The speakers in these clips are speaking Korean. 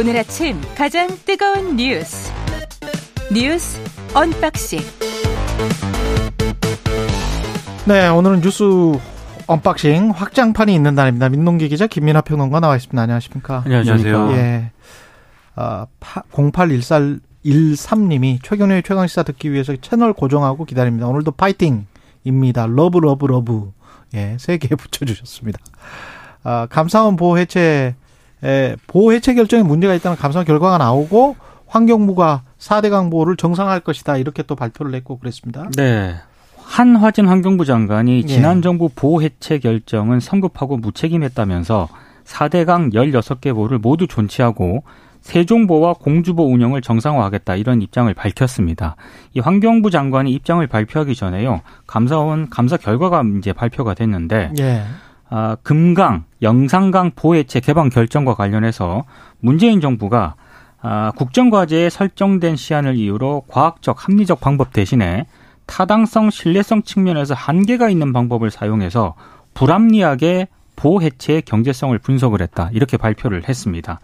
오늘 아침 가장 뜨거운 뉴스 뉴스 언박싱 네, 오늘은 뉴스 언박싱 확장판이 있는 날입니다. 민동기 기자 김민하 평론가 나와 있습니다. 안녕하십니까? 안녕하세요. 예. 아, 0813님이 최경영의 최강시사 듣기 위해서 채널 고정하고 기다립니다. 오늘도 파이팅입니다. love love love. 예, 세 개 붙여주셨습니다. 아, 감사원 보호 해체 에, 보호 해체 결정에 문제가 있다는 감사 결과가 나오고 환경부가 4대 강보호를 정상화할 것이다 이렇게 또 발표를 했고 그랬습니다. 네. 한화진 환경부 장관이 예. 지난 정부 보호 해체 결정은 성급하고 무책임했다면서 4대강 16개 보를 모두 존치하고 세종보와 공주보 운영을 정상화하겠다 이런 입장을 밝혔습니다. 이 환경부 장관이 입장을 발표하기 전에요. 감사원 감사 결과가 이제 발표가 됐는데 예. 아, 금강, 영산강 보해체 개방 결정과 관련해서 문재인 정부가 아, 국정과제에 설정된 시한을 이유로 과학적 합리적 방법 대신에 타당성, 신뢰성 측면에서 한계가 있는 방법을 사용해서 불합리하게 보해체의 경제성을 분석을 했다. 이렇게 발표를 했습니다.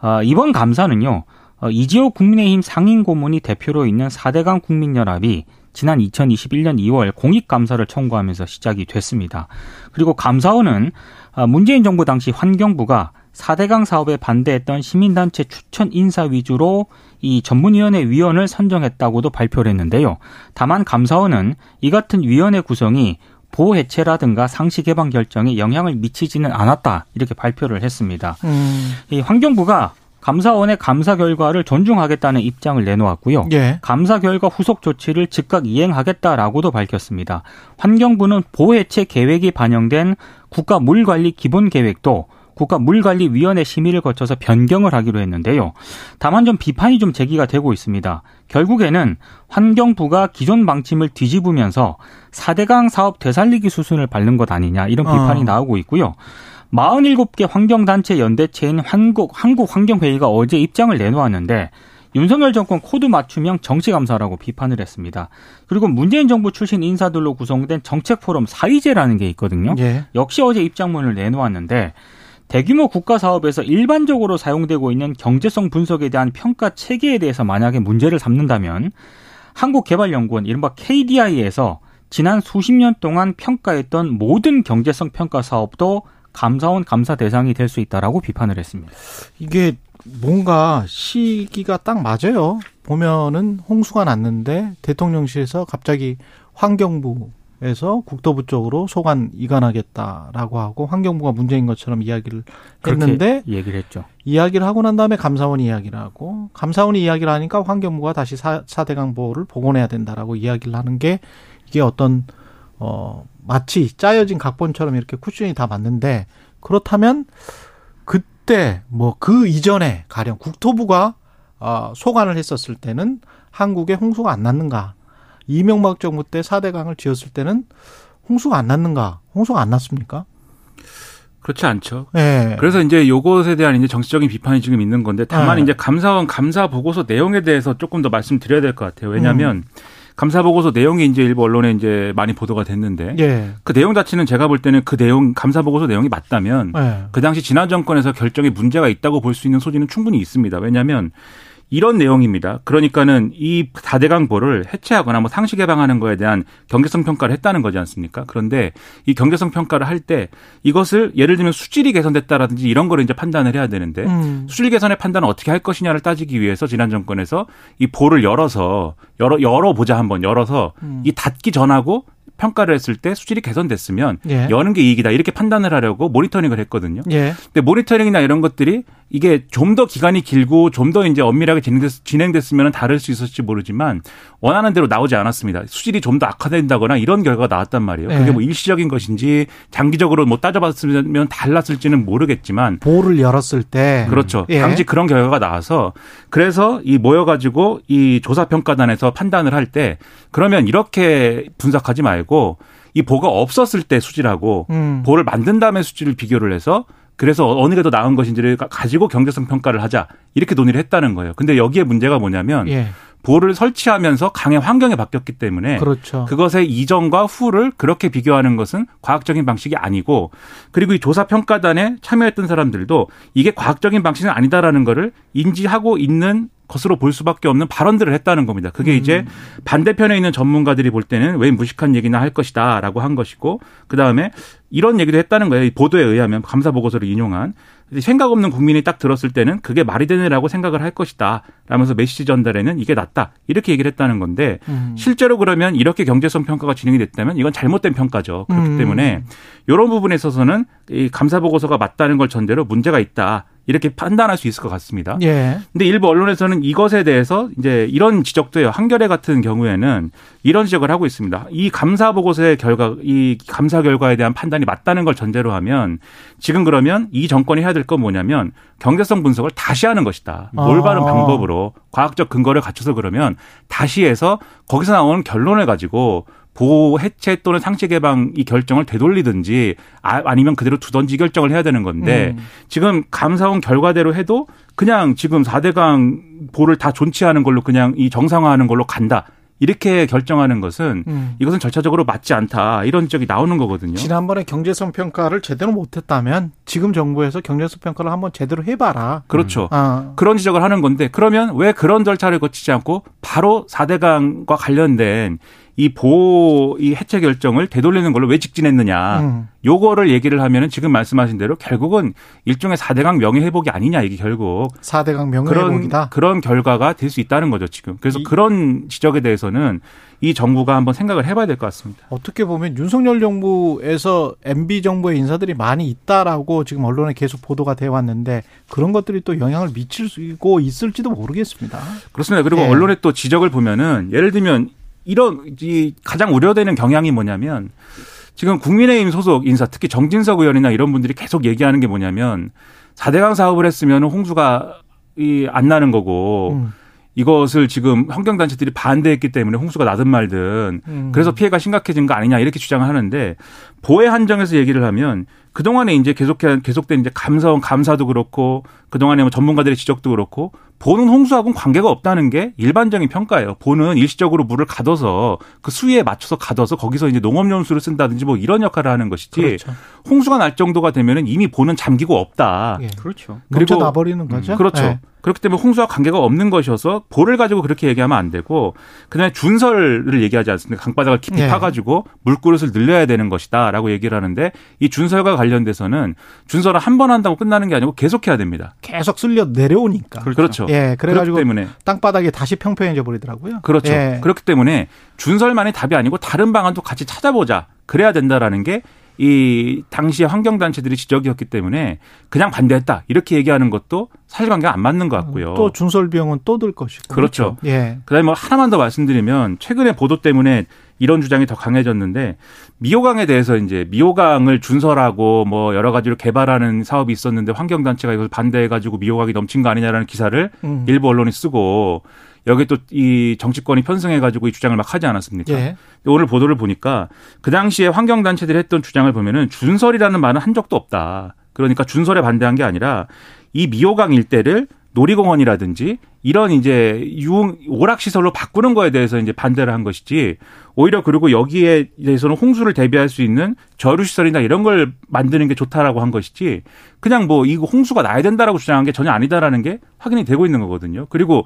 아, 이번 감사는요. 어, 이지호 국민의힘 상임 고문이 대표로 있는 4대강 국민연합이 지난 2021년 2월 공익감사를 청구하면서 시작이 됐습니다. 그리고 감사원은 아, 문재인 정부 당시 환경부가 4대강 사업에 반대했던 시민단체 추천 인사 위주로 이 전문위원회 위원을 선정했다고도 발표를 했는데요. 다만 감사원은 이 같은 위원회 구성이 보호 해체라든가 상시 개방 결정에 영향을 미치지는 않았다 이렇게 발표를 했습니다. 음, 이 환경부가 감사원의 감사 결과를 존중하겠다는 입장을 내놓았고요. 예. 감사 결과 후속 조치를 즉각 이행하겠다라고도 밝혔습니다. 환경부는 보 해체 계획이 반영된 국가 물관리 기본 계획도 국가물관리위원회 심의를 거쳐서 변경을 하기로 했는데요. 다만 좀 비판이 좀 제기가 되고 있습니다. 결국에는 환경부가 기존 방침을 뒤집으면서 4대강 사업 되살리기 수순을 밟는 것 아니냐 이런 비판이 어. 나오고 있고요. 47개 환경단체 연대체인 한국, 한국환경회의가 어제 입장을 내놓았는데 윤석열 정권 코드 맞춤형 정치감사라고 비판을 했습니다. 그리고 문재인 정부 출신 인사들로 구성된 정책포럼 사의제라는 게 있거든요. 예. 역시 어제 입장문을 내놓았는데 대규모 국가 사업에서 일반적으로 사용되고 있는 경제성 분석에 대한 평가 체계에 대해서 만약에 문제를 삼는다면 한국개발연구원 이른바 KDI에서 지난 수십 년 동안 평가했던 모든 경제성 평가 사업도 감사원 감사 대상이 될 수 있다라고 비판을 했습니다. 이게 뭔가 시기가 딱 맞아요. 보면은 홍수가 났는데 대통령실에서 갑자기 환경부에서 국토부 쪽으로 소관 이관하겠다라고 하고 환경부가 문제인 것처럼 이야기를 했는데 얘기를 했죠. 이야기를 하고 난 다음에 감사원이 이야기를 하고 감사원이 이야기를 하니까 환경부가 다시 사, 4대강 보호를 복원해야 된다라고 이야기를 하는 게 이게 어떤 어 마치 짜여진 각본처럼 이렇게 쿠션이 다 맞는데 그렇다면 그때 뭐 그 이전에 가령 국토부가 어, 소관을 했었을 때는 한국에 홍수가 안 났는가? 이명박 정부 때 4대강을 지었을 때는 홍수가 안 났는가? 홍수가 안 났습니까? 그렇지 않죠. 예. 그래서 이제 요것에 대한 이제 정치적인 비판이 지금 있는 건데 다만 네. 이제 감사원 감사 보고서 내용에 대해서 조금 더 말씀드려야 될 것 같아요. 왜냐하면 음. 감사 보고서 내용이 이제 일부 언론에 이제 많이 보도가 됐는데 예. 그 내용 자체는 제가 볼 때는 그 내용 감사 보고서 내용이 맞다면 예. 그 당시 지난 정권에서 결정에 문제가 있다고 볼 수 있는 소지는 충분히 있습니다. 왜냐하면 이런 내용입니다. 그러니까는 이 다대강보를 해체하거나 뭐 상시 개방하는 거에 대한 경제성 평가를 했다는 거지 않습니까? 그런데 이 경제성 평가를 할 때 이것을 예를 들면 수질이 개선됐다라든지 이런 거를 이제 판단을 해야 되는데 음. 수질 개선의 판단을 어떻게 할 것이냐를 따지기 위해서 지난 정권에서 이 보를 열어서 열어 열어 보자 한번 열어서 음. 이 닫기 전하고 평가를 했을 때 수질이 개선됐으면 예. 여는 게 이익이다 이렇게 판단을 하려고 모니터링을 했거든요. 예. 근데 모니터링이나 이런 것들이 이게 좀 더 기간이 길고 좀 더 이제 엄밀하게 진행됐, 진행됐으면 다를 수 있었을지 모르지만 원하는 대로 나오지 않았습니다. 수질이 좀 더 악화된다거나 이런 결과가 나왔단 말이에요. 네. 그게 뭐 일시적인 것인지 장기적으로 뭐 따져봤으면 달랐을지는 모르겠지만 보를 열었을 때 그렇죠. 예. 당시 그런 결과가 나와서 그래서 이 모여가지고 이 조사평가단에서 판단을 할 때 그러면 이렇게 분석하지 말고 이 보가 없었을 때 수질하고 음. 보를 만든 다음에 수질을 비교를 해서 그래서 어느 게 더 나은 것인지를 가- 가지고 경제성 평가를 하자 이렇게 논의를 했다는 거예요. 근데 여기에 문제가 뭐냐면 예. 보를 설치하면서 강의 환경에 바뀌었기 때문에 그렇죠. 그것의 이전과 후를 그렇게 비교하는 것은 과학적인 방식이 아니고 그리고 이 조사 평가단에 참여했던 사람들도 이게 과학적인 방식은 아니다라는 거를 인지하고 있는 것으로 볼 수밖에 없는 발언들을 했다는 겁니다. 그게 이제 반대편에 있는 전문가들이 볼 때는 왜 무식한 얘기나 할 것이다 라고 한 것이고 그 다음에 이런 얘기도 했다는 거예요. 이 보도에 의하면 감사 보고서를 인용한 생각 없는 국민이 딱 들었을 때는 그게 말이 되느라고 생각을 할 것이다. 라면서 메시지 전달에는 이게 낫다. 이렇게 얘기를 했다는 건데 음. 실제로 그러면 이렇게 경제성 평가가 진행이 됐다면 이건 잘못된 평가죠. 그렇기 음. 때문에 이런 부분에 있어서는 이 감사 보고서가 맞다는 걸 전제로 문제가 있다. 이렇게 판단할 수 있을 것 같습니다. 예. 근데 일부 언론에서는 이것에 대해서 이제 이런 지적도 해요. 한겨레 같은 경우에는 이런 지적을 하고 있습니다. 이 감사 보고서의 결과, 이 감사 결과에 대한 판단이 맞다는 걸 전제로 하면 지금 그러면 이 정권이 해야 될 건 뭐냐면 경제성 분석을 다시 하는 것이다. 올바른 아. 방법으로 과학적 근거를 갖춰서 그러면 다시 해서 거기서 나오는 결론을 가지고 보호 해체 또는 상시 개방 이 결정을 되돌리든지 아, 아니면 그대로 두던지 결정을 해야 되는 건데 음. 지금 감사원 결과대로 해도 그냥 지금 4대강 보를 다 존치하는 걸로 그냥 이 정상화하는 걸로 간다. 이렇게 결정하는 것은 음. 이것은 절차적으로 맞지 않다. 이런 지적이 나오는 거거든요. 지난번에 경제성 평가를 제대로 못했다면 지금 정부에서 경제성 평가를 한번 제대로 해봐라. 그렇죠. 아. 그런 지적을 하는 건데 그러면 왜 그런 절차를 거치지 않고 바로 4대강과 관련된 이 보호 이 해체 결정을 되돌리는 걸로 왜 직진했느냐. 음. 요거를 얘기를 하면은 지금 말씀하신 대로 결국은 일종의 4대강 명예 회복이 아니냐 이게 결국 4대강 그런 명예회복이다. 그런 결과가 될 수 있다는 거죠 지금. 그래서 이- 그런 지적에 대해서는 이 정부가 한번 생각을 해 봐야 될 것 같습니다. 어떻게 보면 윤석열 정부에서 MB 정부의 인사들이 많이 있다라고 지금 언론에 계속 보도가 돼 왔는데 그런 것들이 또 영향을 미치고 있을지도 모르겠습니다. 그렇습니다. 그리고 예. 언론의 또 지적을 보면은 예를 들면 이런 이 가장 우려되는 경향이 뭐냐면 지금 국민의힘 소속 인사 특히 정진석 의원이나 이런 분들이 계속 얘기하는 게 뭐냐면 4대강 사업을 했으면 홍수가 이 안 나는 거고 음. 이것을 지금 환경단체들이 반대했기 때문에 홍수가 나든 말든 음. 그래서 피해가 심각해진 거 아니냐 이렇게 주장을 하는데 보혜 한정에서 얘기를 하면 그동안에 이제 계속해 계속된 이제 감사원 감사도 그렇고 그동안에 뭐 전문가들의 지적도 그렇고 보는 홍수하고는 관계가 없다는 게 일반적인 평가예요. 보는 일시적으로 물을 가둬서 그 수위에 맞춰서 가둬서 거기서 이제 농업용수를 쓴다든지 뭐 이런 역할을 하는 것이지 그렇죠. 홍수가 날 정도가 되면은 이미 보는 잠기고 없다. 예. 그렇죠. 그리고 나버리는 거죠. 그렇죠. 예. 그렇기 때문에 홍수와 관계가 없는 것이어서 볼을 가지고 그렇게 얘기하면 안 되고 그다음에 준설을 얘기하지 않습니까? 강바닥을 깊이 예. 파가지고 물그릇을 늘려야 되는 것이다라고 얘기를 하는데 이 준설과 관련돼서는 준설을 한 번 한다고 끝나는 게 아니고 계속해야 됩니다. 계속 쓸려 내려오니까. 그렇죠. 예, 그렇 기 그래가지고 때문에 땅바닥이 다시 평평해져 버리더라고요. 그렇죠. 예. 그렇기 때문에 준설만이 답이 아니고 다른 방안도 같이 찾아보자. 그래야 된다라는 게 이 당시의 환경단체들이 지적이었기 때문에 그냥 반대했다 이렇게 얘기하는 것도 사실관계가 안 맞는 것 같고요. 또 준설 비용은 또 들 것이고. 그렇죠. 예. 그다음에 뭐 하나만 더 말씀드리면 최근에 보도 때문에 이런 주장이 더 강해졌는데 미호강에 대해서 이제 미호강을 준설하고 뭐 여러 가지로 개발하는 사업이 있었는데 환경단체가 이걸 반대해가지고 미호강이 넘친 거 아니냐라는 기사를 음. 일부 언론이 쓰고 여기 또 이 정치권이 편승해가지고 이 주장을 막 하지 않았습니까? 예. 오늘 보도를 보니까 그 당시에 환경단체들이 했던 주장을 보면은 준설이라는 말은 한 적도 없다. 그러니까 준설에 반대한 게 아니라 이 미호강 일대를 놀이공원이라든지 이런 이제 유 오락 시설로 바꾸는 거에 대해서 이제 반대를 한 것이지 오히려 그리고 여기에 대해서는 홍수를 대비할 수 있는 저류시설이나 이런 걸 만드는 게 좋다라고 한 것이지 그냥 뭐 이거 홍수가 나야 된다라고 주장한 게 전혀 아니다라는 게 확인이 되고 있는 거거든요. 그리고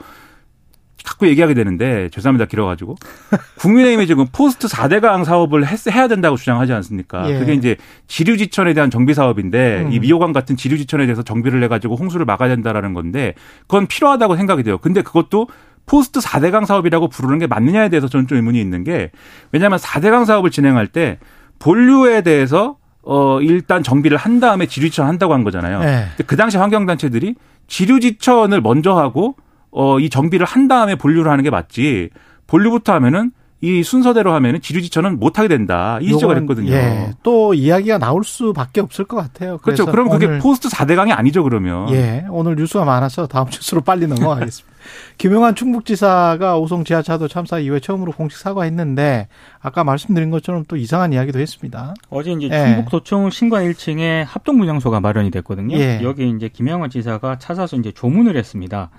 자꾸 얘기하게 되는데 죄송합니다 길어가지고 국민의힘이 지금 포스트 4대강 사업을 했, 해야 된다고 주장하지 않습니까? 예. 그게 이제 지류지천에 대한 정비 사업인데 음. 이 미호강 같은 지류지천에 대해서 정비를 해가지고 홍수를 막아야 된다라는 건데 그건 필요하다고 생각이 돼요. 근데 그것도 포스트 4대강 사업이라고 부르는 게 맞느냐에 대해서 저는 좀 의문이 있는 게 왜냐하면 4대강 사업을 진행할 때 본류에 대해서 어 일단 정비를 한 다음에 지류지천 한다고 한 거잖아요. 예. 근데 그 당시 환경단체들이 지류지천을 먼저 하고 어, 이 정비를 한 다음에 본류를 하는 게 맞지. 본류부터 하면은 이 순서대로 하면은 지류지천은 못 하게 된다. 이 지적을 했거든요. 예. 또 이야기가 나올 수밖에 없을 것 같아요. 그렇죠. 그럼 그게 포스트 4대강이 아니죠, 그러면. 예, 오늘 뉴스가 많아서 다음 뉴스로 빨리 넘어가겠습니다. 김영환 충북지사가 오송 지하차도 참사 이후에 처음으로 공식 사과했는데 아까 말씀드린 것처럼 또 이상한 이야기도 했습니다. 어제 이제 예. 충북도청 신과 1층에 합동분향소가 마련이 됐거든요. 예. 여기 이제 김영환 지사가 찾아서 이제 조문을 했습니다.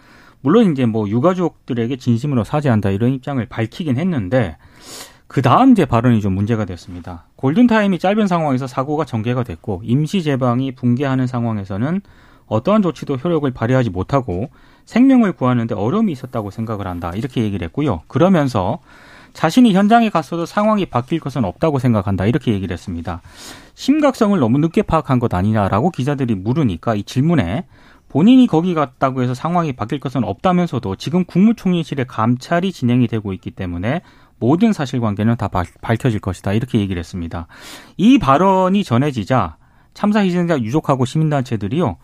물론 이제 뭐 유가족들에게 진심으로 사죄한다 이런 입장을 밝히긴 했는데 그 다음 제 발언이 좀 문제가 됐습니다. 골든타임이 짧은 상황에서 사고가 전개가 됐고 임시 제방이 붕괴하는 상황에서는 어떠한 조치도 효력을 발휘하지 못하고 생명을 구하는데 어려움이 있었다고 생각을 한다. 이렇게 얘기를 했고요. 그러면서 자신이 현장에 갔어도 상황이 바뀔 것은 없다고 생각한다. 이렇게 얘기를 했습니다. 심각성을 너무 늦게 파악한 것 아니냐라고 기자들이 물으니까 이 질문에 본인이 거기 갔다고 해서 상황이 바뀔 것은 없다면서도 지금 국무총리실의 감찰이 진행이 되고 있기 때문에 모든 사실관계는 다 밝혀질 것이다. 이렇게 얘기를 했습니다. 이 발언이 전해지자 참사 희생자 유족하고 시민단체들이요.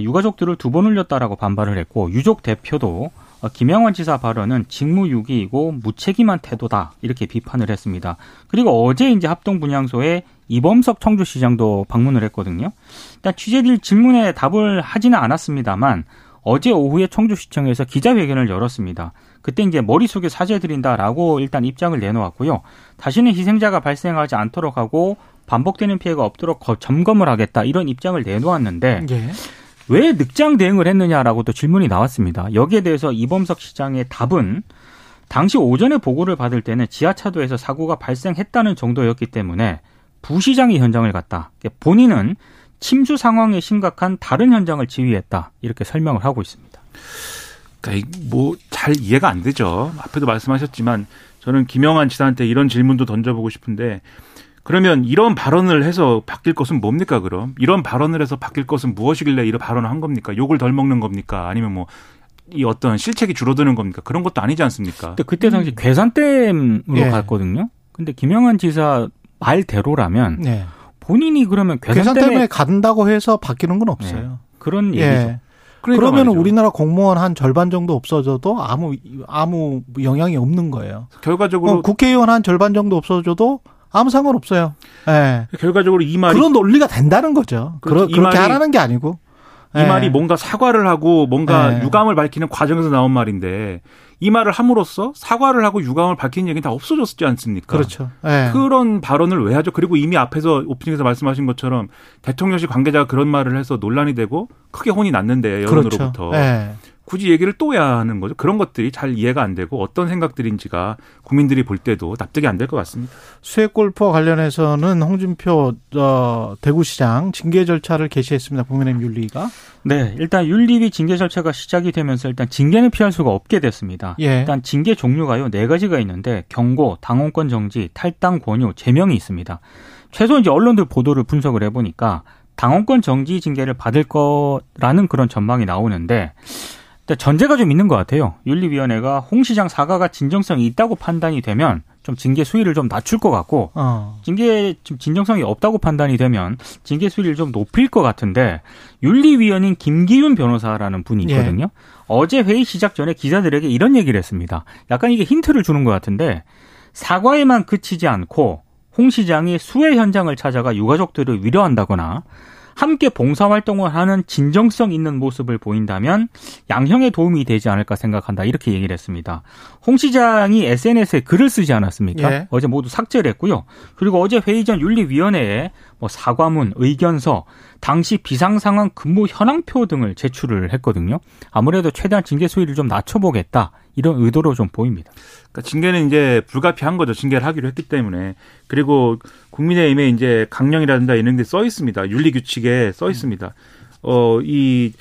유가족들을 두 번 울렸다라고 반발을 했고 유족 대표도 김영환 지사 발언은 직무유기이고 무책임한 태도다 이렇게 비판을 했습니다. 그리고 어제 이제 합동 분향소에 이범석 청주시장도 방문을 했거든요. 일단 취재들 질문에 답을 하지는 않았습니다만 어제 오후에 청주시청에서 기자회견을 열었습니다. 그때 이제 머릿속에 사죄 드린다라고 일단 입장을 내놓았고요. 다시는 희생자가 발생하지 않도록 하고 반복되는 피해가 없도록 점검을 하겠다 이런 입장을 내놓았는데 예. 왜 늑장 대응을 했느냐라고 또 질문이 나왔습니다. 여기에 대해서 이범석 시장의 답은 당시 오전에 보고를 받을 때는 지하차도에서 사고가 발생했다는 정도였기 때문에 부시장이 현장을 갔다. 본인은 침수 상황에 심각한 다른 현장을 지휘했다. 이렇게 설명을 하고 있습니다. 그러니까 뭐 잘 이해가 안 되죠. 앞에도 말씀하셨지만 저는 김영환 지사한테 이런 질문도 던져보고 싶은데 그러면 이런 발언을 해서 바뀔 것은 뭡니까 그럼? 이런 발언을 해서 바뀔 것은 무엇이길래 이런 발언을 한 겁니까? 욕을 덜 먹는 겁니까? 아니면 뭐 이 어떤 실책이 줄어드는 겁니까? 그런 것도 아니지 않습니까? 근데 그때 당시 음. 괴산댐으로 예. 갔거든요. 근데 김영환 지사 말대로라면 예. 본인이 그러면 괴산, 괴산 때문에 간다고 해서 바뀌는 건 없어요. 예. 그런 예. 얘기죠. 그러니까 그러면 우리나라 공무원 한 절반 정도 없어져도 아무 아무 영향이 없는 거예요. 결과적으로 국회의원 한 절반 정도 없어져도 아무 상관 없어요. 예. 네. 결과적으로 이 말이 그런 논리가 된다는 거죠. 그렇죠. 그렇게 말이, 하라는 게 아니고. 이 네. 말이 뭔가 사과를 하고 뭔가 네. 유감을 밝히는 과정에서 나온 말인데 이 말을 함으로써 사과를 하고 유감을 밝히는 얘기는 다 없어졌지 않습니까? 그렇죠. 네. 그런 발언을 왜 하죠? 그리고 이미 앞에서 오프닝에서 말씀하신 것처럼 대통령실 관계자가 그런 말을 해서 논란이 되고 크게 혼이 났는데 여론으로부터. 그렇죠. 굳이 얘기를 또 해야 하는 거죠. 그런 것들이 잘 이해가 안 되고 어떤 생각들인지가 국민들이 볼 때도 납득이 안 될 것 같습니다. 수액 골프와 관련해서는 홍준표 어, 대구시장 징계 절차를 개시했습니다. 국민의힘 윤리가. 네, 일단 윤리위 징계 절차가 시작이 되면서 일단 징계는 피할 수가 없게 됐습니다. 예. 일단 징계 종류가요 네 가지가 있는데 경고, 당원권 정지, 탈당 권유, 제명이 있습니다. 최소 이제 언론들 보도를 분석을 해보니까 당원권 정지 징계를 받을 거라는 그런 전망이 나오는데 전제가 좀 있는 것 같아요. 윤리위원회가 홍 시장 사과가 진정성이 있다고 판단이 되면 좀 징계 수위를 좀 낮출 것 같고 어. 징계 좀 진정성이 없다고 판단이 되면 징계 수위를 좀 높일 것 같은데 윤리위원인 김기윤 변호사라는 분이 예. 있거든요. 예. 어제 회의 시작 전에 기자들에게 이런 얘기를 했습니다. 약간 이게 힌트를 주는 것 같은데 사과에만 그치지 않고 홍 시장이 수해 현장을 찾아가 유가족들을 위로한다거나 함께 봉사활동을 하는 진정성 있는 모습을 보인다면 양형에 도움이 되지 않을까 생각한다. 이렇게 얘기를 했습니다. 홍 시장이 SNS에 글을 쓰지 않았습니까? 예. 어제 모두 삭제를 했고요. 그리고 어제 회의 전 윤리위원회에 뭐 사과문, 의견서, 당시 비상상황 근무 현황표 등을 제출을 했거든요. 아무래도 최대한 징계 수위를 좀 낮춰보겠다. 이런 의도로 좀 보입니다. 그러니까 징계는 이제 불가피한 거죠. 징계를 하기로 했기 때문에. 그리고 국민의힘에 이제 강령이라든가 이런 게써 있습니다. 윤리 규칙에 써 있습니다. 어, 이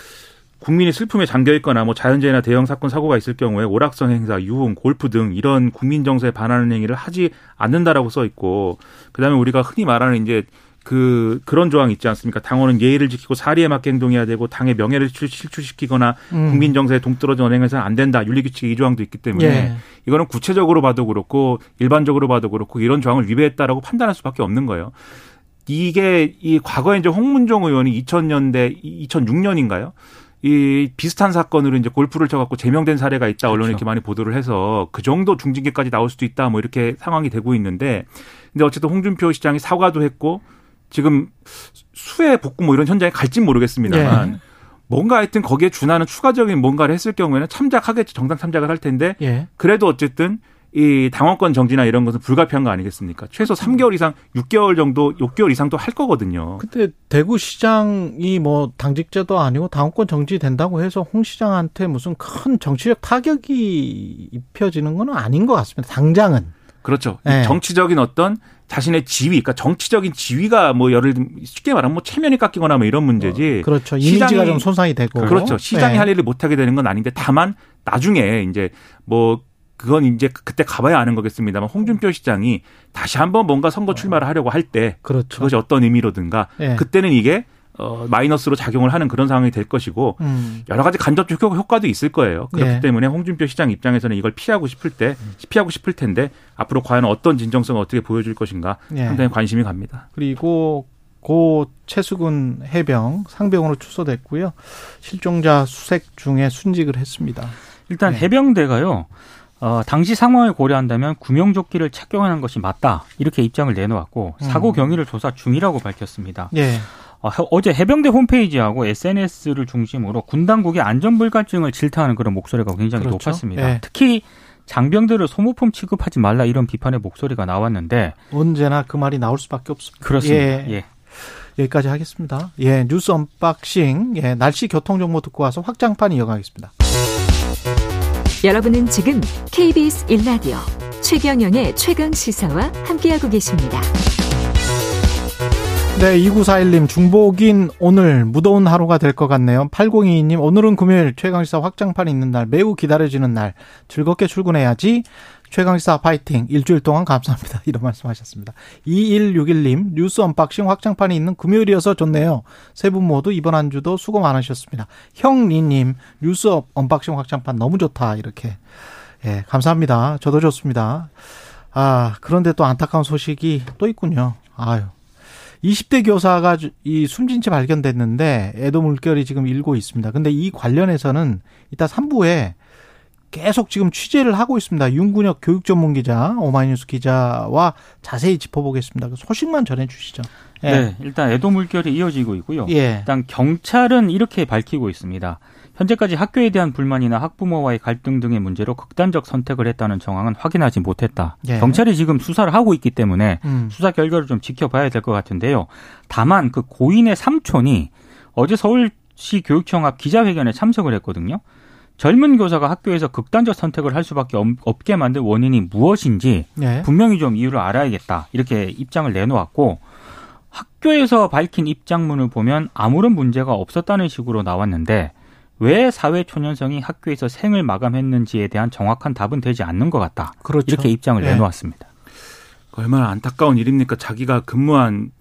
국민이 슬픔에 잠겨 있거나 뭐 자연재해나 대형 사건 사고가 있을 경우에 오락성 행사, 유흥, 골프 등 이런 국민 정서에 반하는 행위를 하지 않는다라고 써 있고 그다음에 우리가 흔히 말하는 이제 그 그런 조항 있지 않습니까? 당원은 예의를 지키고 사리에 맞게 행동해야 되고 당의 명예를 실추시키거나 음. 국민 정서에 동떨어져 언행해서는 안 된다. 윤리규칙 이 조항도 있기 때문에 예. 이거는 구체적으로 봐도 그렇고 일반적으로 봐도 그렇고 이런 조항을 위배했다라고 판단할 수밖에 없는 거예요. 이게 이 과거에 이제 홍문종 의원이 2000년대 2006년인가요? 이 비슷한 사건으로 이제 골프를 쳐갖고 제명된 사례가 있다 언론에 그렇죠. 이렇게 많이 보도를 해서 그 정도 중징계까지 나올 수도 있다 뭐 이렇게 상황이 되고 있는데 근데 어쨌든 홍준표 시장이 사과도 했고 지금 수해 복구 뭐 이런 현장에 갈진 모르겠습니다만 예. 뭔가 하여튼 거기에 준하는 추가적인 뭔가를 했을 경우에는 참작하겠지 정당 참작을 할 텐데 예. 그래도 어쨌든 이 당원권 정지나 이런 것은 불가피한 거 아니겠습니까? 최소 3개월 이상, 6개월 정도, 6개월 이상도 할 거거든요. 근데 대구시장이 뭐 당직자도 아니고 당원권 정지된다고 해서 홍 시장한테 무슨 큰 정치적 타격이 입혀지는 건 아닌 것 같습니다. 당장은. 그렇죠. 네. 정치적인 어떤 자신의 지위, 그러니까 정치적인 지위가 뭐 예를 들면 쉽게 말하면 뭐 체면이 깎이거나 뭐 이런 문제지. 그렇죠. 이미지가 시장이- 좀 손상이 되고. 그렇죠. 시장이 네. 할 일을 못 하게 되는 건 아닌데 다만 나중에 이제 뭐 그건 이제 그때 가봐야 아는 거겠습니다만 홍준표 시장이 다시 한번 뭔가 선거 출마를 하려고 할때 그렇죠. 그것이 어떤 의미로든가 예. 그때는 이게 어 마이너스로 작용을 하는 그런 상황이 될 것이고 음. 여러 가지 간접적 효- 효과 도 있을 거예요. 그렇기 예. 때문에 홍준표 시장 입장에서는 이걸 피하고 싶을 때 피하고 싶을 텐데 앞으로 과연 어떤 진정성을 어떻게 보여줄 것인가 예. 상당히 관심이 갑니다. 그리고 고 최수근 해병 상병으로 추소됐고요. 실종자 수색 중에 순직을 했습니다. 일단 네. 해병대가요. 어, 당시 상황을 고려한다면 구명조끼를 착용하는 것이 맞다 이렇게 입장을 내놓았고 음. 사고 경위를 조사 중이라고 밝혔습니다. 예. 어, 어제 해병대 홈페이지하고 SNS를 중심으로 군 당국의 안전불감증을 질타하는 그런 목소리가 굉장히 그렇죠. 높았습니다. 예. 특히 장병들을 소모품 취급하지 말라 이런 비판의 목소리가 나왔는데 언제나 그 말이 나올 수밖에 없습니다. 그렇습니다. 예. 예. 여기까지 하겠습니다. 예, 뉴스 언박싱, 예, 날씨 교통 정보 듣고 와서 확장판 이어가겠습니다. 여러분은 지금 KBS 1라디오 최경영의 최강 시사와 함께하고 계십니다. 네, 2941님, 중복인 오늘 무더운 하루가 될 것 같네요. 8022님, 오늘은 금요일 최강시사 확장판 있는 날, 매우 기다려지는 날, 즐겁게 출근해야지. 최강시사 파이팅. 일주일 동안 감사합니다. 이런 말씀 하셨습니다. 2161님, 뉴스 언박싱 확장판이 있는 금요일이어서 좋네요. 세 분 모두 이번 한 주도 수고 많으셨습니다. 형리님, 뉴스 언박싱 확장판 너무 좋다. 이렇게. 예, 감사합니다. 저도 좋습니다. 아, 그런데 또 안타까운 소식이 또 있군요. 아유. 20대 교사가 주- 이 숨진 채 발견됐는데 애도 물결이 지금 일고 있습니다. 근데 이 관련해서는 이따 3부에 계속 지금 취재를 하고 있습니다. 윤근혁 교육 전문 기자, 오마이뉴스 기자와 자세히 짚어보겠습니다. 그 소식만 전해 주시죠. 예. 네, 일단 애도 물결이 이어지고 있고요. 예. 일단 경찰은 이렇게 밝히고 있습니다. 현재까지 학교에 대한 불만이나 학부모와의 갈등 등의 문제로 극단적 선택을 했다는 정황은 확인하지 못했다. 예. 경찰이 지금 수사를 하고 있기 때문에 음. 수사 결과를 좀 지켜봐야 될 것 같은데요. 다만 그 고인의 삼촌이 어제 서울시 교육청 앞 기자회견에 참석을 했거든요. 젊은 교사가 학교에서 극단적 선택을 할 수밖에 없- 없게 만든 원인이 무엇인지 예. 분명히 좀 이유를 알아야겠다. 이렇게 입장을 내놓았고 학교에서 밝힌 입장문을 보면 아무런 문제가 없었다는 식으로 나왔는데 왜 사회 초년생이 학교에서 생을 마감했는지에 대한 정확한 답은 되지 않는 것 같다. 그렇죠. 이렇게 입장을 예. 내놓았습니다. 얼마나 안타까운 일입니까? 자기가 근무한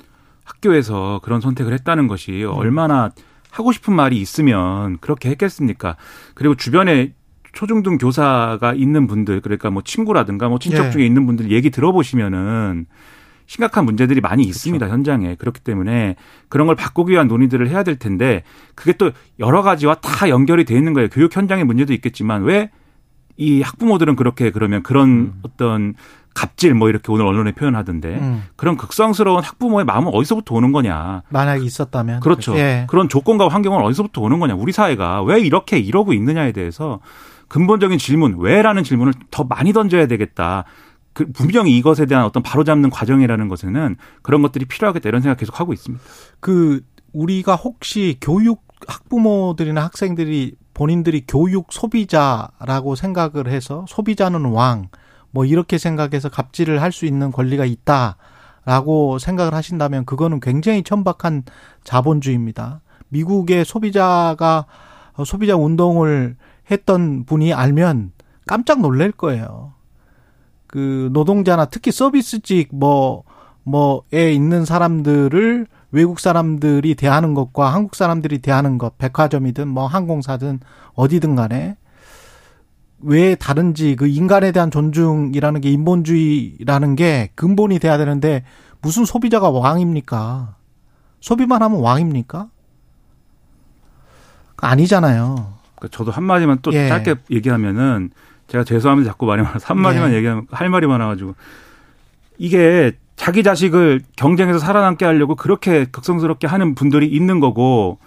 학교에서 그런 선택을 했다는 것이 얼마나 하고 싶은 말이 있으면 그렇게 했겠습니까? 그리고 주변에 초중등 교사가 있는 분들, 그러니까 뭐 친구라든가 뭐 친척 예. 중에 있는 분들 얘기 들어보시면은 심각한 문제들이 많이 있습니다, 현장에. 그렇기 때문에 그런 걸 바꾸기 위한 논의들을 해야 될 텐데 그게 또 여러 가지와 다 연결이 돼 있는 거예요. 교육 현장의 문제도 있겠지만 왜 이 학부모들은 그렇게 그러면 그런 어떤 갑질 뭐 이렇게 오늘 언론에 표현하던데 음. 그런 극성스러운 학부모의 마음은 어디서부터 오는 거냐. 만약에 있었다면. 그렇죠. 예. 그런 조건과 환경은 어디서부터 오는 거냐. 우리 사회가 왜 이렇게 이러고 있느냐에 대해서 근본적인 질문, 왜라는 질문을 더 많이 던져야 되겠다. 그 분명히 이것에 대한 어떤 바로잡는 과정이라는 것에는 그런 것들이 필요하겠다 이런 생각 계속 하고 있습니다. 그 우리가 혹시 교육 학부모들이나 학생들이 본인들이 교육 소비자라고 생각을 해서 소비자는 왕 뭐 이렇게 생각해서 갑질을 할 수 있는 권리가 있다라고 생각을 하신다면 그거는 굉장히 천박한 자본주의입니다. 미국의 소비자가 어, 소비자 운동을 했던 분이 알면 깜짝 놀랄 거예요. 그 노동자나 특히 서비스직 뭐 뭐에 있는 사람들을 외국 사람들이 대하는 것과 한국 사람들이 대하는 것, 백화점이든 뭐 항공사든 어디든 간에 왜 다른지 그 인간에 대한 존중이라는 게 인본주의라는 게 근본이 돼야 되는데 무슨 소비자가 왕입니까? 소비만 하면 왕입니까? 아니잖아요. 그러니까 저도 한 마디만 또 예. 짧게 얘기하면은 제가 죄송합니다. 자꾸 말이 많아서 한 마디만 예. 얘기하면 할 말이 많아가지고 이게 자기 자식을 경쟁에서 살아남게 하려고 그렇게 극성스럽게 하는 분들이 있는 거고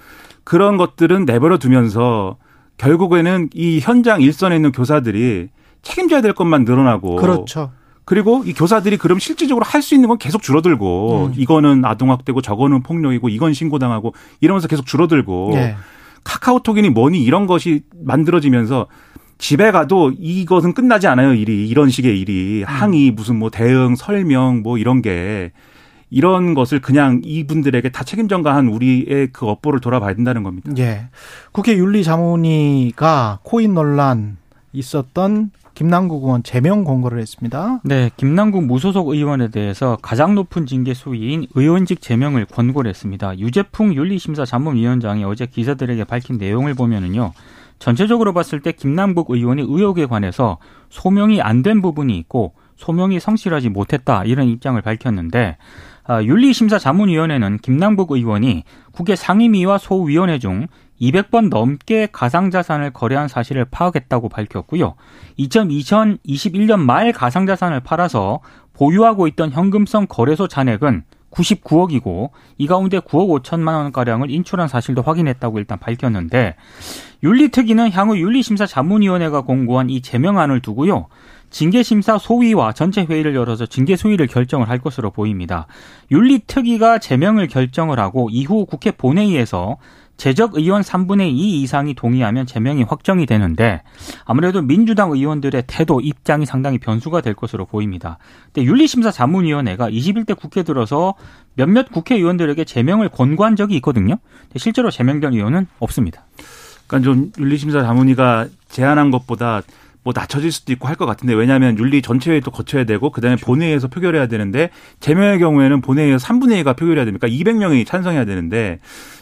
그런 것들은 내버려 두면서 결국에는 이 현장 일선에 있는 교사들이 책임져야 될 것만 늘어나고 그렇죠. 그리고 이 교사들이 그럼 실질적으로 할 수 있는 건 계속 줄어들고 음. 이거는 아동학대고 저거는 폭력이고 이건 신고당하고 이러면서 계속 줄어들고 예. 카카오톡이니 뭐니 이런 것이 만들어지면서 집에 가도 이것은 끝나지 않아요 일이 이런 식의 일이 항의 무슨 뭐 대응 설명 뭐 이런 게 이런 것을 그냥 이분들에게 다 책임 전가한 우리의 그 업보를 돌아봐야 된다는 겁니다. 예. 국회 윤리자문위가 코인 논란 있었던 김남국 의원 제명 공고를 했습니다. 네, 김남국 무소속 의원에 대해서 가장 높은 징계 수위인 의원직 제명을 권고를 했습니다. 유재풍 윤리심사 자문위원장이 어제 기자들에게 밝힌 내용을 보면은요. 전체적으로 봤을 때 김남국 의원이 의혹에 관해서 소명이 안 된 부분이 있고 소명이 성실하지 못했다 이런 입장을 밝혔는데 아, 윤리심사자문위원회는 김남국 의원이 국회 상임위와 소위원회 중 200번 넘게 가상자산을 거래한 사실을 파악했다고 밝혔고요. 2021년 말 가상자산을 팔아서 보유하고 있던 현금성 거래소 잔액은 99억이고 이 가운데 9억 5천만 원가량을 인출한 사실도 확인했다고 일단 밝혔는데 윤리특위는 향후 윤리심사 자문위원회가 공고한 이 제명안을 두고요. 징계심사 소위와 전체 회의를 열어서 징계 소위를 결정을 할 것으로 보입니다. 윤리특위가 제명을 결정을 하고 이후 국회 본회의에서 재적 의원 3분의 2 이상이 동의하면 제명이 확정이 되는데 아무래도 민주당 의원들의 태도 입장이 상당히 변수가 될 것으로 보입니다. 근데 윤리심사 자문위원회가 21대 국회 들어서 몇몇 국회의원들에게 제명을 권고한 적이 있거든요. 근데 실제로 제명된 의원은 없습니다. 그러니까 좀 윤리심사 자문위가 제안한 것보다 뭐 낮춰질 수도 있고 할 것 같은데 왜냐하면 윤리 전체회의도 거쳐야 되고 그다음에 본회의에서 표결해야 되는데 제명의 경우에는 본회의에서 3분의 2가 표결해야 됩니까? 200명이 찬성해야 되는데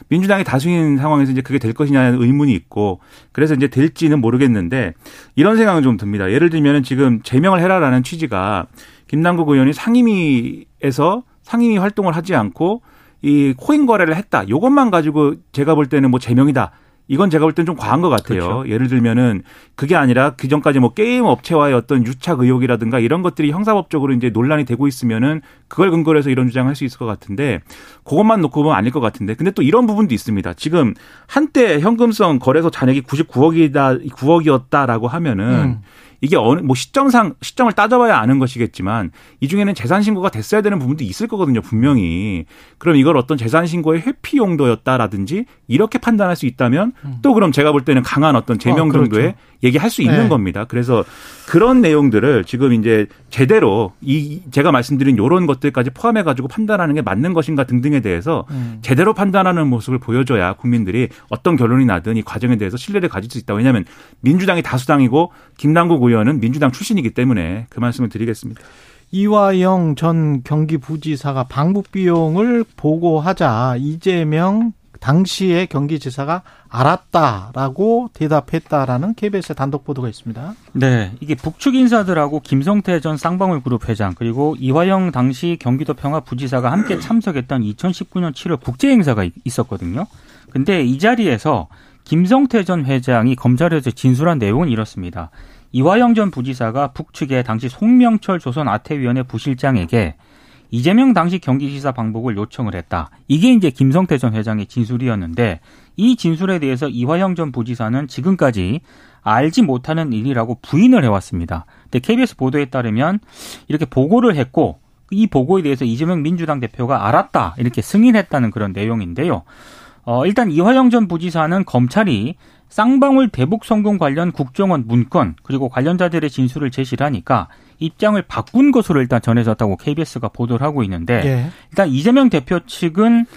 민주당이 다수인 상황에서 이제 그게 될 것이냐는 의문이 있고 그래서 이제 될지는 모르겠는데 이런 생각은 좀 듭니다. 예를 들면은 지금 제명을 해라라는 취지가 김남국 의원이 상임위에서 상임위 활동을 하지 않고 이 코인 거래를 했다. 요것만 가지고 제가 볼 때는 뭐 제명이다. 이건 제가 볼 땐 좀 과한 것 같아요. 그렇죠. 예를 들면은 그게 아니라 그 전까지 뭐 게임 업체와의 어떤 유착 의혹이라든가 이런 것들이 형사법적으로 이제 논란이 되고 있으면은 그걸 근거로 해서 이런 주장을 할수 있을 것 같은데 그것만 놓고 보면 아닐 것 같은데 근데 또 이런 부분도 있습니다. 지금 한때 현금성 거래소 잔액이 99억이다 9억이었다라고 하면은 음. 이게 어느 뭐 시점상 시점을 따져봐야 아는 것이겠지만 이 중에는 재산 신고가 됐어야 되는 부분도 있을 거거든요 분명히 그럼 이걸 어떤 재산 신고의 회피 용도였다라든지 이렇게 판단할 수 있다면 또 그럼 제가 볼 때는 강한 어떤 제명 어, 그렇죠. 정도의 얘기할 수 있는 네. 겁니다 그래서 그런 내용들을 지금 이제 제대로 이 제가 말씀드린 이런 것들까지 포함해 가지고 판단하는 게 맞는 것인가 등등에 대해서 음. 제대로 판단하는 모습을 보여줘야 국민들이 어떤 결론이 나든 이 과정에 대해서 신뢰를 가질 수 있다. 왜냐하면 민주당이 다수당이고 김남국 의원 은 민주당 출신이기 때문에 그 말씀을 드리겠습니다. 이화영 전 경기부지사가 방북 비용을 보고하자 이재명 당시의 경기지사가 알았다라고 대답했다라는 KBS의 단독 보도가 있습니다. 네, 이게 북측 인사들하고 김성태 전 쌍방울 그룹 회장 그리고 이화영 당시 경기도 평화 부지사가 함께 참석했던 2019년 7월 국제 행사가 있었거든요. 근데 이 자리에서 김성태 전 회장이 검찰에서 진술한 내용은 이렇습니다. 이화영 전 부지사가 북측의 당시 송명철 조선 아태위원회 부실장에게 이재명 당시 경기지사 방북을 요청을 했다. 이게 이제 김성태 전 회장의 진술이었는데 이 진술에 대해서 이화영 전 부지사는 지금까지 알지 못하는 일이라고 부인을 해왔습니다. 근데 KBS 보도에 따르면 이렇게 보고를 했고 이 보고에 대해서 이재명 민주당 대표가 알았다 이렇게 승인했다는 그런 내용인데요. 어, 일단 이화영 전 부지사는 검찰이 쌍방울 대북 성공 관련 국정원 문건 그리고 관련자들의 진술을 제시를 하니까 입장을 바꾼 것으로 일단 전해졌다고 KBS가 보도를 하고 있는데 예. 일단 이재명 대표 측은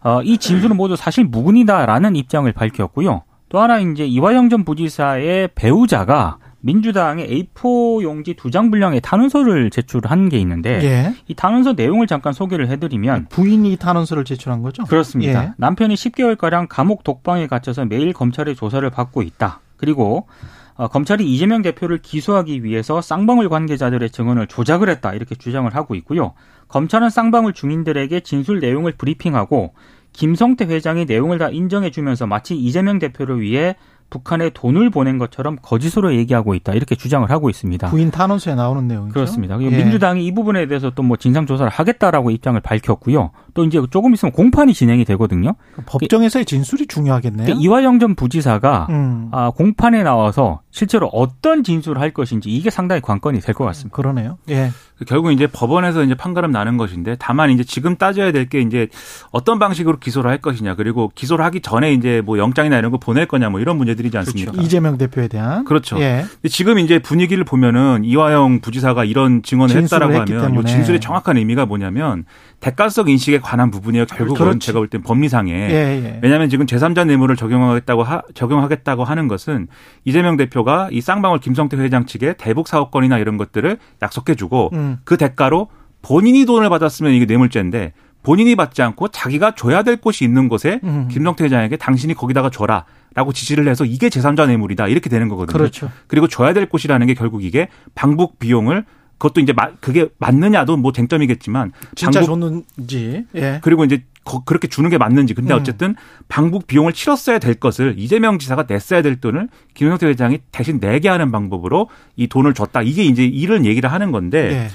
어, 이 진술은 모두 사실 무근이다라는 입장을 밝혔고요. 또 하나 이제 이화영 전 부지사의 배우자가 민주당의 A4 용지 두 장 분량의 탄원서를 제출한 게 있는데 예. 이 탄원서 내용을 잠깐 소개를 해드리면 부인이 탄원서를 제출한 거죠? 그렇습니다. 예. 남편이 10개월 가량 감옥 독방에 갇혀서 매일 검찰의 조사를 받고 있다. 그리고 어, 검찰이 이재명 대표를 기소하기 위해서 쌍방울 관계자들의 증언을 조작을 했다. 이렇게 주장을 하고 있고요. 검찰은 쌍방울 중인들에게 진술 내용을 브리핑하고 김성태 회장이 내용을 다 인정해주면서 마치 이재명 대표를 위해 북한에 돈을 보낸 것처럼 거짓으로 얘기하고 있다. 이렇게 주장을 하고 있습니다. 부인 탄원서에 나오는 내용이죠. 그렇습니다. 예. 민주당이 이 부분에 대해서 또 뭐 진상 조사를 하겠다라고 입장을 밝혔고요. 또 이제 조금 있으면 공판이 진행이 되거든요. 법정에서의 진술이 중요하겠네요. 그러니까 이화영 전 부지사가 음. 아, 공판에 나와서 실제로 어떤 진술을 할 것인지 이게 상당히 관건이 될 것 같습니다. 그러네요. 예. 결국 이제 법원에서 이제 판가름 나는 것인데 다만 이제 지금 따져야 될 게 이제 어떤 방식으로 기소를 할 것이냐 그리고 기소를 하기 전에 이제 뭐 영장이나 이런 거 보낼 거냐 뭐 이런 문제 들이지 않습니까? 이재명 대표에 대한 그렇죠. 예. 근데 지금 이제 분위기를 보면은 이화영 부지사가 이런 증언을 했다라고 하면 이. 진술의 정확한 의미가 뭐냐면 대가성 인식에 관한 부분이에요. 결국은 그렇지. 제가 볼 땐 법리상에 예, 예. 왜냐하면 지금 제3자 뇌물을 적용하겠다고 하, 적용하겠다고 하는 것은 이재명 대표가 이 쌍방울 김성태 회장 측에 대북 사업권이나 이런 것들을 약속해주고 음. 그 대가로 본인이 돈을 받았으면 이게 뇌물죄인데 본인이 받지 않고 자기가 줘야 될 곳이 있는 곳에 음. 김성태 회장에게 당신이 거기다가 줘라 라고 지시를 해서 이게 제3자 뇌물이다 이렇게 되는 거거든요. 그렇죠. 그리고 줘야 될 곳이라는 게 결국 이게 방북 비용을 그것도 이제 마- 그게 맞느냐도 뭐 쟁점이겠지만 진짜 방북 줬는지. 예. 그리고 이제 거- 그렇게 주는 게 맞는지 근데 음. 어쨌든 방북 비용을 치렀어야 될 것을 이재명 지사가 냈어야 될 돈을 김성태 회장이 대신 내게 하는 방법으로 이 돈을 줬다 이게 이제 이런 얘기를 하는 건데 예.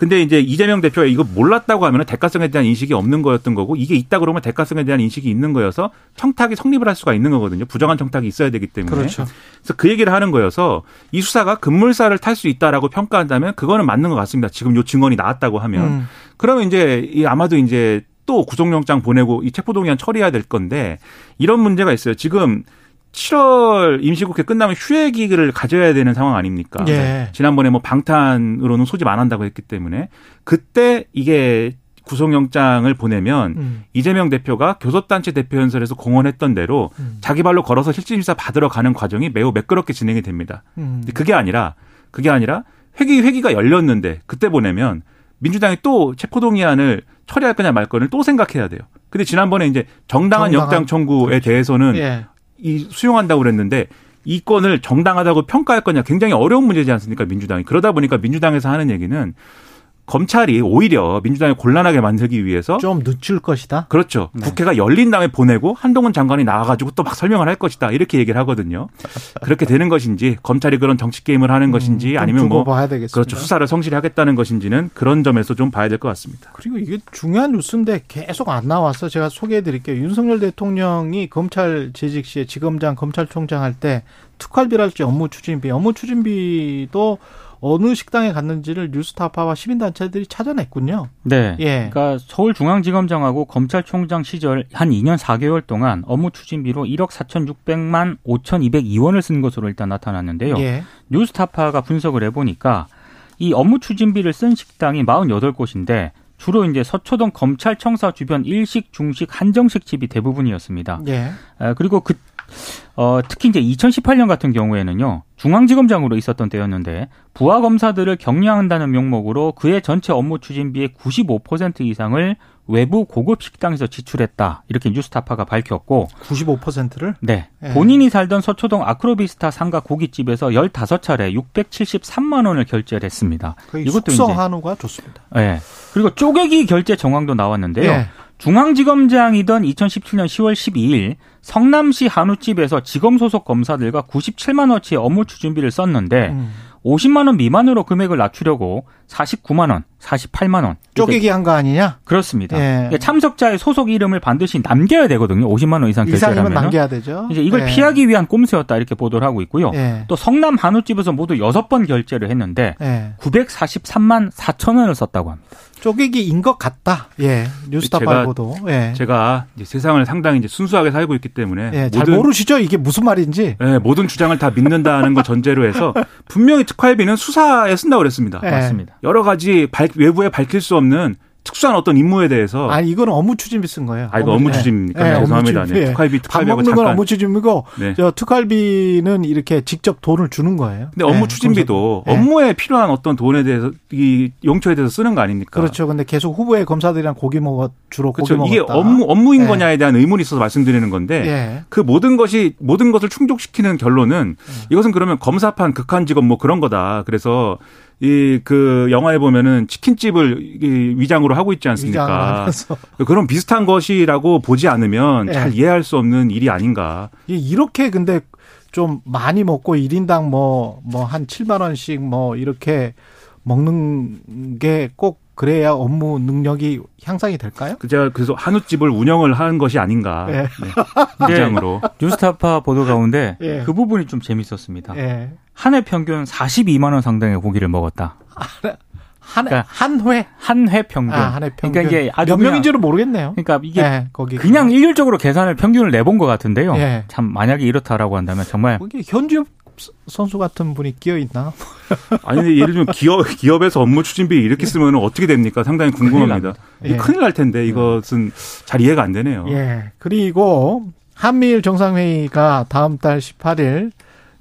근데 이제 이재명 대표가 이거 몰랐다고 하면 대가성에 대한 인식이 없는 거였던 거고 이게 있다 그러면 대가성에 대한 인식이 있는 거여서 청탁이 성립을 할 수가 있는 거거든요. 부정한 청탁이 있어야 되기 때문에. 그렇죠. 그래서 그 얘기를 하는 거여서 이 수사가 급물살을 탈 수 있다라고 평가한다면 그거는 맞는 것 같습니다. 지금 요 증언이 나왔다고 하면. 음. 그러면 이제 이 아마도 이제 또 구속영장 보내고 이 체포동의안 처리해야 될 건데 이런 문제가 있어요. 지금 7월 임시국회 끝나면 휴회기를 가져야 되는 상황 아닙니까? 예. 지난번에 뭐 방탄으로는 소집 안 한다고 했기 때문에 그때 이게 구속영장을 보내면 음. 이재명 대표가 교섭단체 대표연설에서 공언했던 대로 음. 자기 발로 걸어서 실질심사 받으러 가는 과정이 매우 매끄럽게 진행이 됩니다. 음. 근데 그게 아니라 그게 아니라 회기 회기가 열렸는데 그때 보내면 민주당이 또 체포동의안을 처리할 거냐 말 거를 또 생각해야 돼요. 근데 지난번에 이제 정당한, 정당한- 영장 청구에 대해서는 예. 이 수용한다고 그랬는데 이 건을 정당하다고 평가할 거냐 굉장히 어려운 문제지 않습니까 민주당이. 그러다 보니까 민주당에서 하는 얘기는 검찰이 오히려 민주당을 곤란하게 만들기 위해서 좀 늦출 것이다. 그렇죠. 국회가 열린 다음에 보내고 한동훈 장관이 나와가지고 또 막 설명을 할 것이다 이렇게 얘기를 하거든요. 그렇게 되는 것인지 검찰이 그런 정치 게임을 하는 것인지 음, 좀 아니면 뭐. 그렇죠 수사를 성실히 하겠다는 것인지는 그런 점에서 좀 봐야 될 것 같습니다. 그리고 이게 중요한 뉴스인데 계속 안 나와서 제가 소개해 드릴게요. 윤석열 대통령이 검찰 재직 시에 지검장 검찰총장 할 때 특활비랄지 업무 추진비, 업무 추진비도 어느 식당에 갔는지를 뉴스타파와 시민단체들이 찾아냈군요. 네. 예. 그러니까 서울중앙지검장하고 검찰총장 시절 한 2년 4개월 동안 업무 추진비로 1억 4,600만 5,202원을 쓴 것으로 일단 나타났는데요. 예. 뉴스타파가 분석을 해보니까 이 업무 추진비를 쓴 식당이 48곳인데 주로 이제 서초동 검찰청사 주변 일식, 중식, 한정식 집이 대부분이었습니다. 예. 아, 그리고 그, 어, 특히 이제 2018년 같은 경우에는요, 중앙지검장으로 있었던 때였는데, 부하 검사들을 격려한다는 명목으로 그의 전체 업무 추진비의 95% 이상을 외부 고급 식당에서 지출했다. 이렇게 뉴스타파가 밝혔고, 95%를 네. 예. 본인이 살던 서초동 아크로비스타 상가 고깃집에서 15차례 673만 원을 결제를 했습니다. 이것도 숙성 이제- 한우가 좋습니다. 예. 그리고 쪼개기 결제 정황도 나왔는데요. 예. 중앙지검장이던 2017년 10월 12일 성남시 한우집에서 지검 소속 검사들과 97만 원치의 업무 추진비를 썼는데 음. 50만 원 미만으로 금액을 낮추려고 49만 원, 48만 원. 쪼개기 한 거 아니냐? 그렇습니다. 예. 그러니까 참석자의 소속 이름을 반드시 남겨야 되거든요. 50만 원 이상 결제하면 남겨야 되죠. 이제 이걸 예. 피하기 위한 꼼수였다 이렇게 보도를 하고 있고요. 예. 또 성남 한우집에서 모두 6번 결제를 했는데 예. 943만 4천 원을 썼다고 합니다. 쪼개기인 것 같다. 예. 뉴스타파 보도. 예. 제가 세상을 상당히 이제 순수하게 살고 있기 때문에 예. 잘 모르시죠? 이게 무슨 말인지. 예, 모든 주장을 다 믿는다는 거 전제로 해서 분명히 특활비는 수사에 쓴다고 그랬습니다. 예. 맞습니다. 여러 가지 밝- 외부에 밝힐 수 없는 특수한 어떤 임무에 대해서 아, 이거는 업무 추진비 쓴 거예요. 아, 이거 업무 추진입니까? 예, 죄송합니다. 업무 추진비. 네, 특활비, 밥 특활비하고 먹는 건 잠깐. 업무 추진비고 네. 저 특활비는 이렇게 직접 돈을 주는 거예요. 근데 업무 예, 추진비도 검사들. 예. 업무에 필요한 어떤 돈에 대해서 이 용처에 대해서 쓰는 거 아닙니까? 그렇죠. 근데 계속 후보의 검사들이랑 고기 먹어 주로 고기 그렇죠. 먹었다. 이게 업무 업무인 예. 거냐에 대한 의문이 있어서 말씀드리는 건데 예. 그 모든 것이 모든 것을 충족시키는 결론은 이것은 그러면 검사판 극한 직업 뭐 그런 거다. 그래서 이 그 영화에 보면은 치킨집을 이 위장으로 하고 있지 않습니까? 그런 비슷한 것이라고 보지 않으면 예. 잘 이해할 수 없는 일이 아닌가. 이- 이렇게 근데 좀 많이 먹고 1인당 뭐 뭐 한 7만 원씩 뭐 이렇게 먹는 게 꼭 그래야 업무 능력이 향상이 될까요? 그 제가 그래서 한우집을 운영을 하는 것이 아닌가 예. 네. 입장으로 뉴스타파 보도 가운데 예. 그 부분이 좀 재밌었습니다. 예. 한 해 평균 42만 원 상당의 고기를 먹었다. 한, 그러니까 한 회? 한 회 평균. 아, 한 회 평균. 그러니까 이게 아주 몇 명인지는 모르겠네요. 그러니까 이게 예, 거기. 그냥 일률적으로 계산을 평균을 내본 것 같은데요. 예. 참 만약에 이렇다라고 한다면 정말 거기 현지업 선수 같은 분이 끼어 있나? 아니 근데 예를 들면 기업 기업에서 업무 추진비 이렇게 쓰면 어떻게 됩니까? 상당히 궁금합니다. 이게 예. 큰일 날 텐데 이것은 잘 이해가 안 되네요. 예. 그리고 한미일 정상회의가 다음 달 18일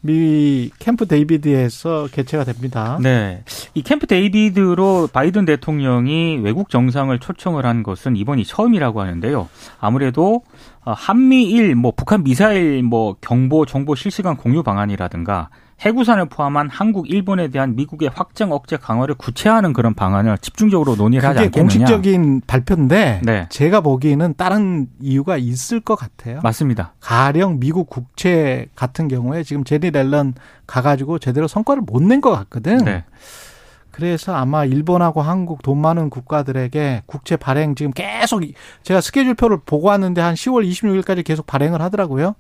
미 캠프 데이비드에서 개최가 됩니다. 네. 이 캠프 데이비드로 바이든 대통령이 외국 정상을 초청을 한 것은 이번이 처음이라고 하는데요. 아무래도 어, 한미일 뭐 북한 미사일 뭐 경보 정보 실시간 공유 방안이라든가 핵우산을 포함한 한국, 일본에 대한 미국의 확장 억제 강화를 구체화하는 그런 방안을 집중적으로 논의를 하지 않겠느냐. 공식적인 발표인데 네. 제가 보기에는 다른 이유가 있을 것 같아요. 맞습니다. 가령 미국 국채 같은 경우에 지금 재닛 옐런 가가지고 제대로 성과를 못 낸 것 같거든. 네. 그래서 아마 일본하고 한국 돈 많은 국가들에게 국채 발행 지금 계속 이- 제가 스케줄표를 보고 왔는데 한 10월 26일까지 계속 발행을 하더라고요.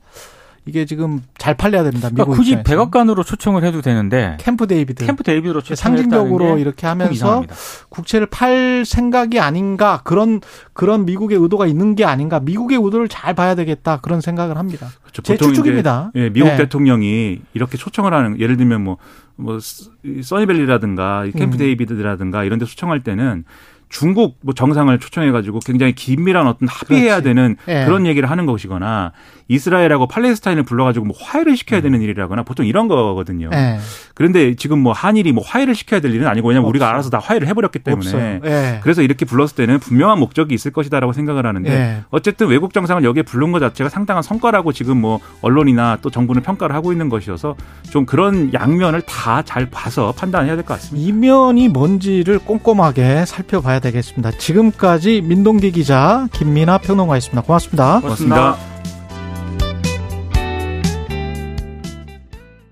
이게 지금 잘 팔려야 됩니다. 미국 그러니까 굳이 입장에서. 백악관으로 초청을 해도 되는데 캠프 데이비드 캠프 데이비드로 초청을 상징적으로 이렇게 하면서 이상합니다. 국채를 팔 생각이 아닌가 그런 그런 미국의 의도가 있는 게 아닌가 미국의 의도를 잘 봐야 되겠다 그런 생각을 합니다. 그렇죠. 제 추측입니다. 예, 미국 네. 대통령이 이렇게 초청을 하는 예를 들면 뭐, 뭐 스- 이 써니밸리라든가 이 캠프 음. 데이비드라든가 이런 데 초청할 때는 중국 뭐 정상을 초청해 가지고 굉장히 긴밀한 어떤 합의해야 그렇지. 되는 예. 그런 얘기를 하는 것이거나 이스라엘하고 팔레스타인을 불러 가지고 뭐 화해를 시켜야 되는 일이라거나 보통 이런 거거든요. 예. 그런데 지금 뭐 한일이 뭐 화해를 시켜야 될 일은 아니고 왜냐면 우리가. 알아서 다 화해를 해 버렸기 때문에. 예. 그래서 이렇게 불렀을 때는 분명한 목적이 있을 것이다라고 생각을 하는데 예. 어쨌든 외국 정상을 여기에 부른 것 자체가 상당한 성과라고 지금 뭐 언론이나 또 정부는 평가를 하고 있는 것이어서 좀 그런 양면을 다 잘 봐서 판단해야 될 것 같습니다. 이면이 뭔지를 꼼꼼하게 살펴봐야 되겠습니다. 지금까지 민동기 기자 김민아 평론가였습니다. 고맙습니다. 고맙습니다.